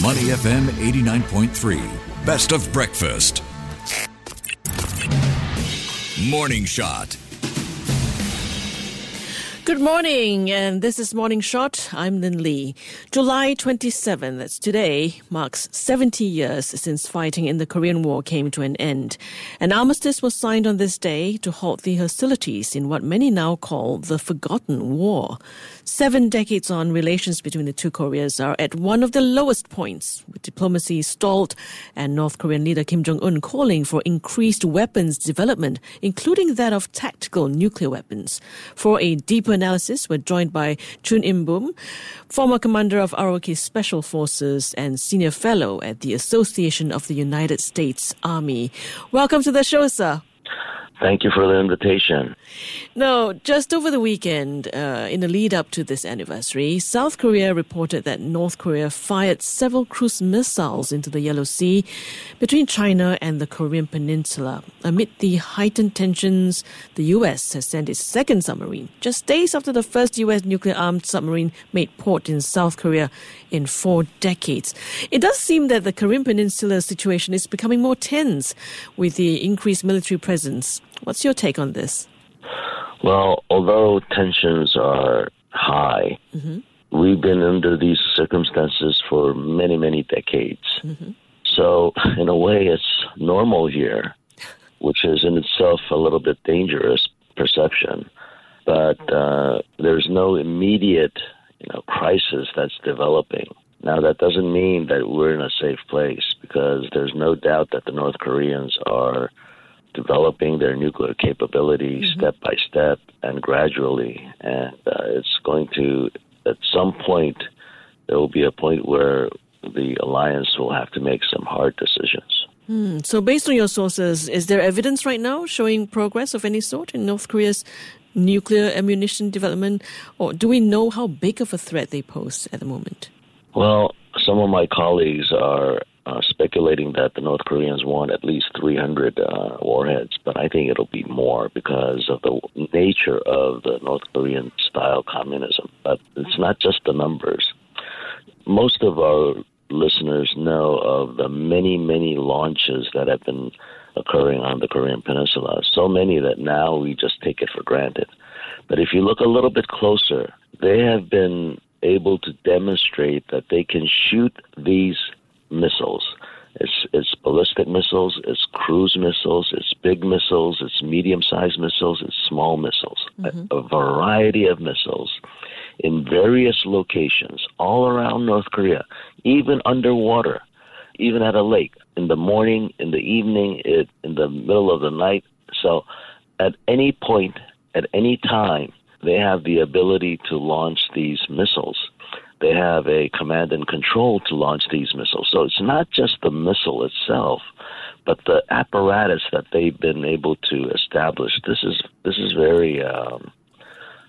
Money FM 89.3. Best of breakfast. Morning Shot. Good morning, and this is Morning Shot. I'm Lynlee. July 27, that's today, marks 70 years since fighting in the Korean War came to an end. An armistice was signed on this day to halt the hostilities in what many now call the Forgotten War. Seven decades on, relations between the two Koreas are at one of the lowest points, with diplomacy stalled and North Korean leader Kim Jong un calling for increased weapons development, including that of tactical nuclear weapons. For a deeper analysis, we're joined by Chun In-bum, former commander of ROK Special Forces and senior fellow at the Association of the United States Army. Welcome to the show, sir. Thank you for the invitation. No, just over the weekend, uh, in the lead up to this anniversary, South Korea reported that North Korea fired several cruise missiles into the Yellow Sea between China and the Korean Peninsula. Amid the heightened tensions, the U.S. has sent its second submarine, just days after the first U.S. nuclear armed submarine made port in South Korea in four decades. It does seem that the Korean Peninsula situation is becoming more tense with the increased military presence. What's your take on this? Well, although tensions are high, mm-hmm. we've been under these circumstances for many, many decades. Mm-hmm. So, in a way, it's normal here, which is in itself a little bit dangerous perception. But uh, there's no immediate, you know, crisis that's developing. Now, that doesn't mean that we're in a safe place because there's no doubt that the North Koreans are developing their nuclear capability mm-hmm. step by step and gradually. And uh, it's going to, at some point, there will be a point where the alliance will have to make some hard decisions. Hmm. So, based on your sources, is there evidence right now showing progress of any sort in North Korea's nuclear ammunition development, or do we know how big of a threat they pose at the moment? Well, some of my colleagues are uh, speculating that the North Koreans want at least 300 uh, warheads, but I think it'll be more because of the nature of the North Korean style communism. But it's not just the numbers. Most of our listeners know of the many, many launches that have been occurring on the Korean Peninsula. So many that now we just take it for granted. But if you look a little bit closer, they have been able to demonstrate that they can shoot these missiles. It's, it's ballistic missiles, it's cruise missiles, it's big missiles, it's medium sized missiles, it's small missiles. Mm-hmm. A, a variety of missiles in various locations all around North Korea, even underwater, even at a lake, in the morning, in the evening, it, in the middle of the night. So at any point, at any time, they have the ability to launch these missiles they have a command and control to launch these missiles. So it's not just the missile itself, but the apparatus that they've been able to establish. This is this is very. Um,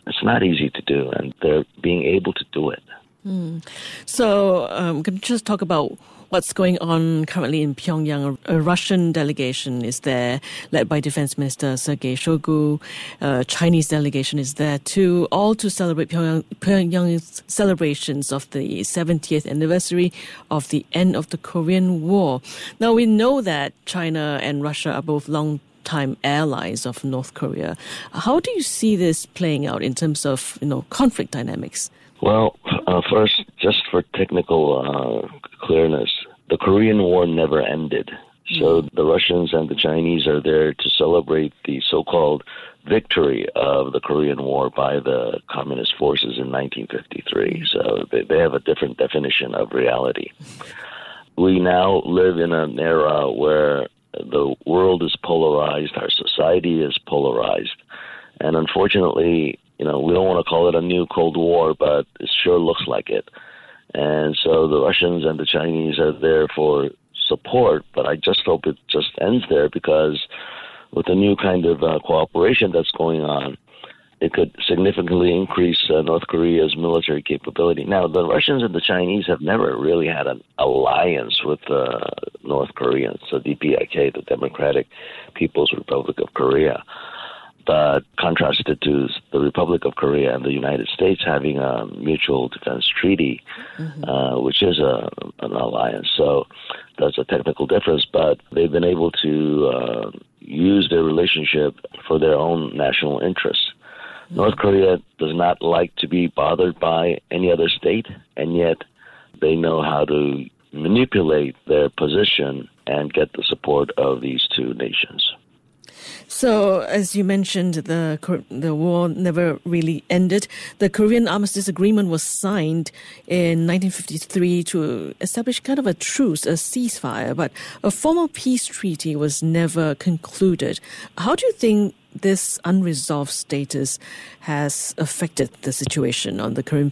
it's not easy to do, and they're being able to do it. Mm. So, um, can you just talk about what's going on currently in Pyongyang. A, Russian delegation is there, led by Defense Minister Sergei Shoigu. A Chinese delegation is there too, all to celebrate Pyongyang, Pyongyang's celebrations of the 70th anniversary of the end of the Korean War. Now, we know that China and Russia are both long time allies of North Korea. How do you see this playing out in terms of you know conflict dynamics? Well, uh, first, just for technical uh, clearness, the Korean War never ended. So mm. the Russians and the Chinese are there to celebrate the so-called victory of the Korean War by the communist forces in 1953. So they, they have a different definition of reality. We now live in an era where the world is polarized, our society is polarized, and unfortunately, you know, we don't want to call it a new Cold War, but it sure looks like it. And so the Russians and the Chinese are there for support, but I just hope it just ends there because with the new kind of uh, cooperation that's going on, it could significantly increase uh, North Korea's military capability. Now, the Russians and the Chinese have never really had an alliance with uh, North Koreans, so DPRK, the Democratic People's Republic of Korea. But contrasted to the Republic of Korea and the United States having a mutual defense treaty, mm-hmm. uh, which is a, an alliance. So that's a technical difference, but they've been able to uh, use their relationship for their own national interests. Mm-hmm. North Korea does not like to be bothered by any other state, and yet they know how to manipulate their position and get the support of these two nations. So, as you mentioned, the the war never really ended. The Korean Armistice Agreement was signed in 1953 to establish kind of a truce, a ceasefire, but a formal peace treaty was never concluded. How do you think this unresolved status has affected the situation on the Korean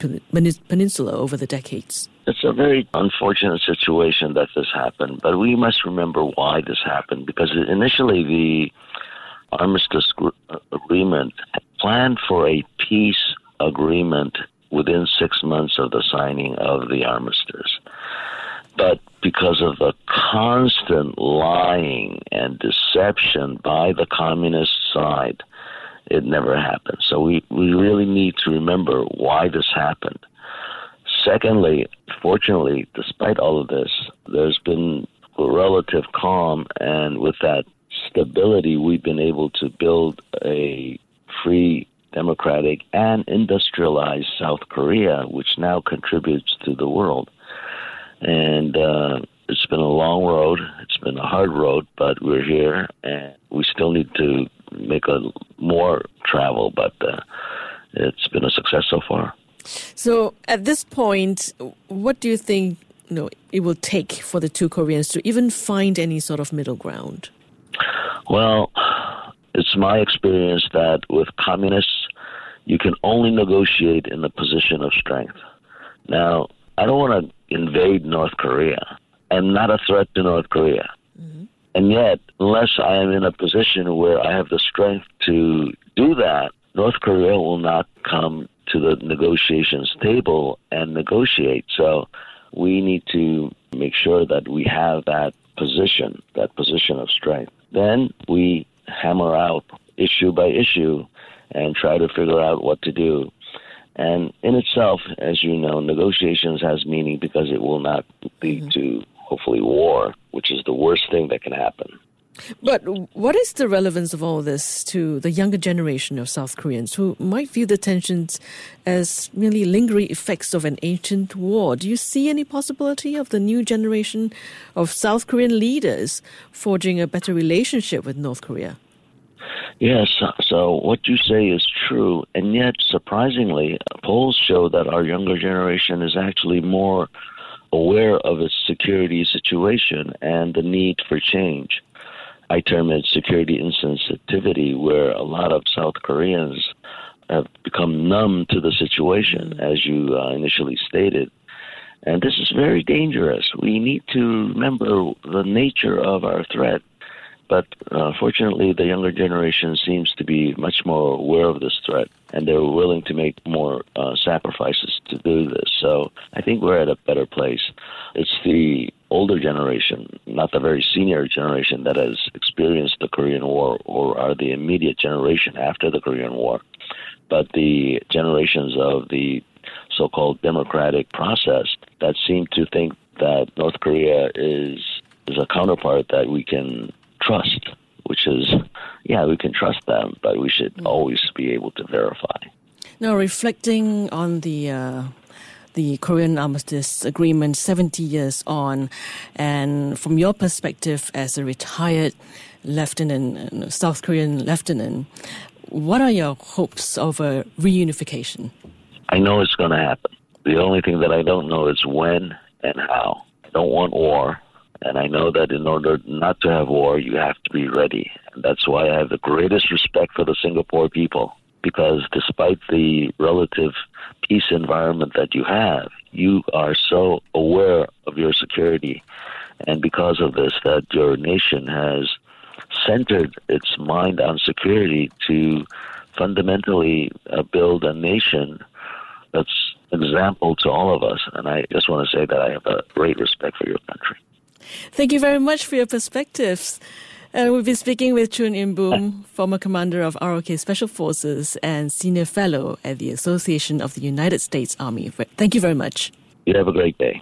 Peninsula over the decades? It's a very unfortunate situation that this happened, but we must remember why this happened because initially the armistice uh, agreement planned for a peace agreement within six months of the signing of the armistice. But because of the constant lying and deception by the communist side, it never happened. So we, we really need to remember why this happened. Secondly, fortunately, despite all of this, there's been relative calm, and with that stability, we've been able to build a free, democratic, and industrialized South Korea, which now contributes to the world. And uh, it's been a long road. It's been a hard road, but we're here, and we still need to make a more travel. But uh, it's been a success so far. So, at this point, what do you think you know it will take for the two Koreans to even find any sort of middle ground? Well, it's my experience that with communists, you can only negotiate in the position of strength. Now, I don't want to invade North Korea. I'm not a threat to North Korea. Mm-hmm. And yet, unless I am in a position where I have the strength to do that, North Korea will not come to the negotiations table and negotiate. So we need to make sure that we have that position, that position of strength. Then we hammer out issue by issue and try to figure out what to do. And in itself, as you know, negotiations has meaning because it will not lead mm-hmm. to hopefully war, which is the worst thing that can happen. But what is the relevance of all this to the younger generation of South Koreans who might view the tensions as merely lingering effects of an ancient war? Do you see any possibility of the new generation of South Korean leaders forging a better relationship with North Korea? Yes, so what you say is true, and yet surprisingly, polls show that our younger generation is actually more aware of its security situation and the need for change. I term it security insensitivity, where a lot of South Koreans have become numb to the situation, as you uh, initially stated. And this is very dangerous. We need to remember the nature of our threat but uh, fortunately, the younger generation seems to be much more aware of this threat, and they're willing to make more uh, sacrifices to do this. So I think we're at a better place. It's the older generation, not the very senior generation, that has experienced the Korean War or are the immediate generation after the Korean War. But the generations of the so called democratic process that seem to think that North Korea is is a counterpart that we can trust, which is, yeah, we can trust them, but we should mm. always be able to verify. Now, reflecting on the uh, the Korean Armistice Agreement 70 years on, and from your perspective as a retired lieutenant, South Korean lieutenant, what are your hopes of a reunification? I know it's going to happen. The only thing that I don't know is when and how. I don't want war. And I know that in order not to have war, you have to be ready. And that's why I have the greatest respect for the Singapore people. Because despite the relative peace environment that you have, you are so aware of your security. And because of this, that your nation has centered its mind on security to fundamentally uh, build a nation that's an example to all of us. And I just want to say that I have a great respect for your country. Thank you very much for your perspectives. And we've been speaking with Chun In-bum, former commander of ROK Special Forces and senior fellow at the Association of the United States Army. Thank you very much. You have a great day.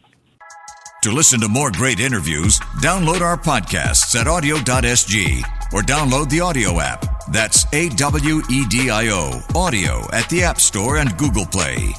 To listen to more great interviews, download our podcasts at awedio.sg or download the awedio app. That's A W E D I O, awedio at the App Store and Google Play.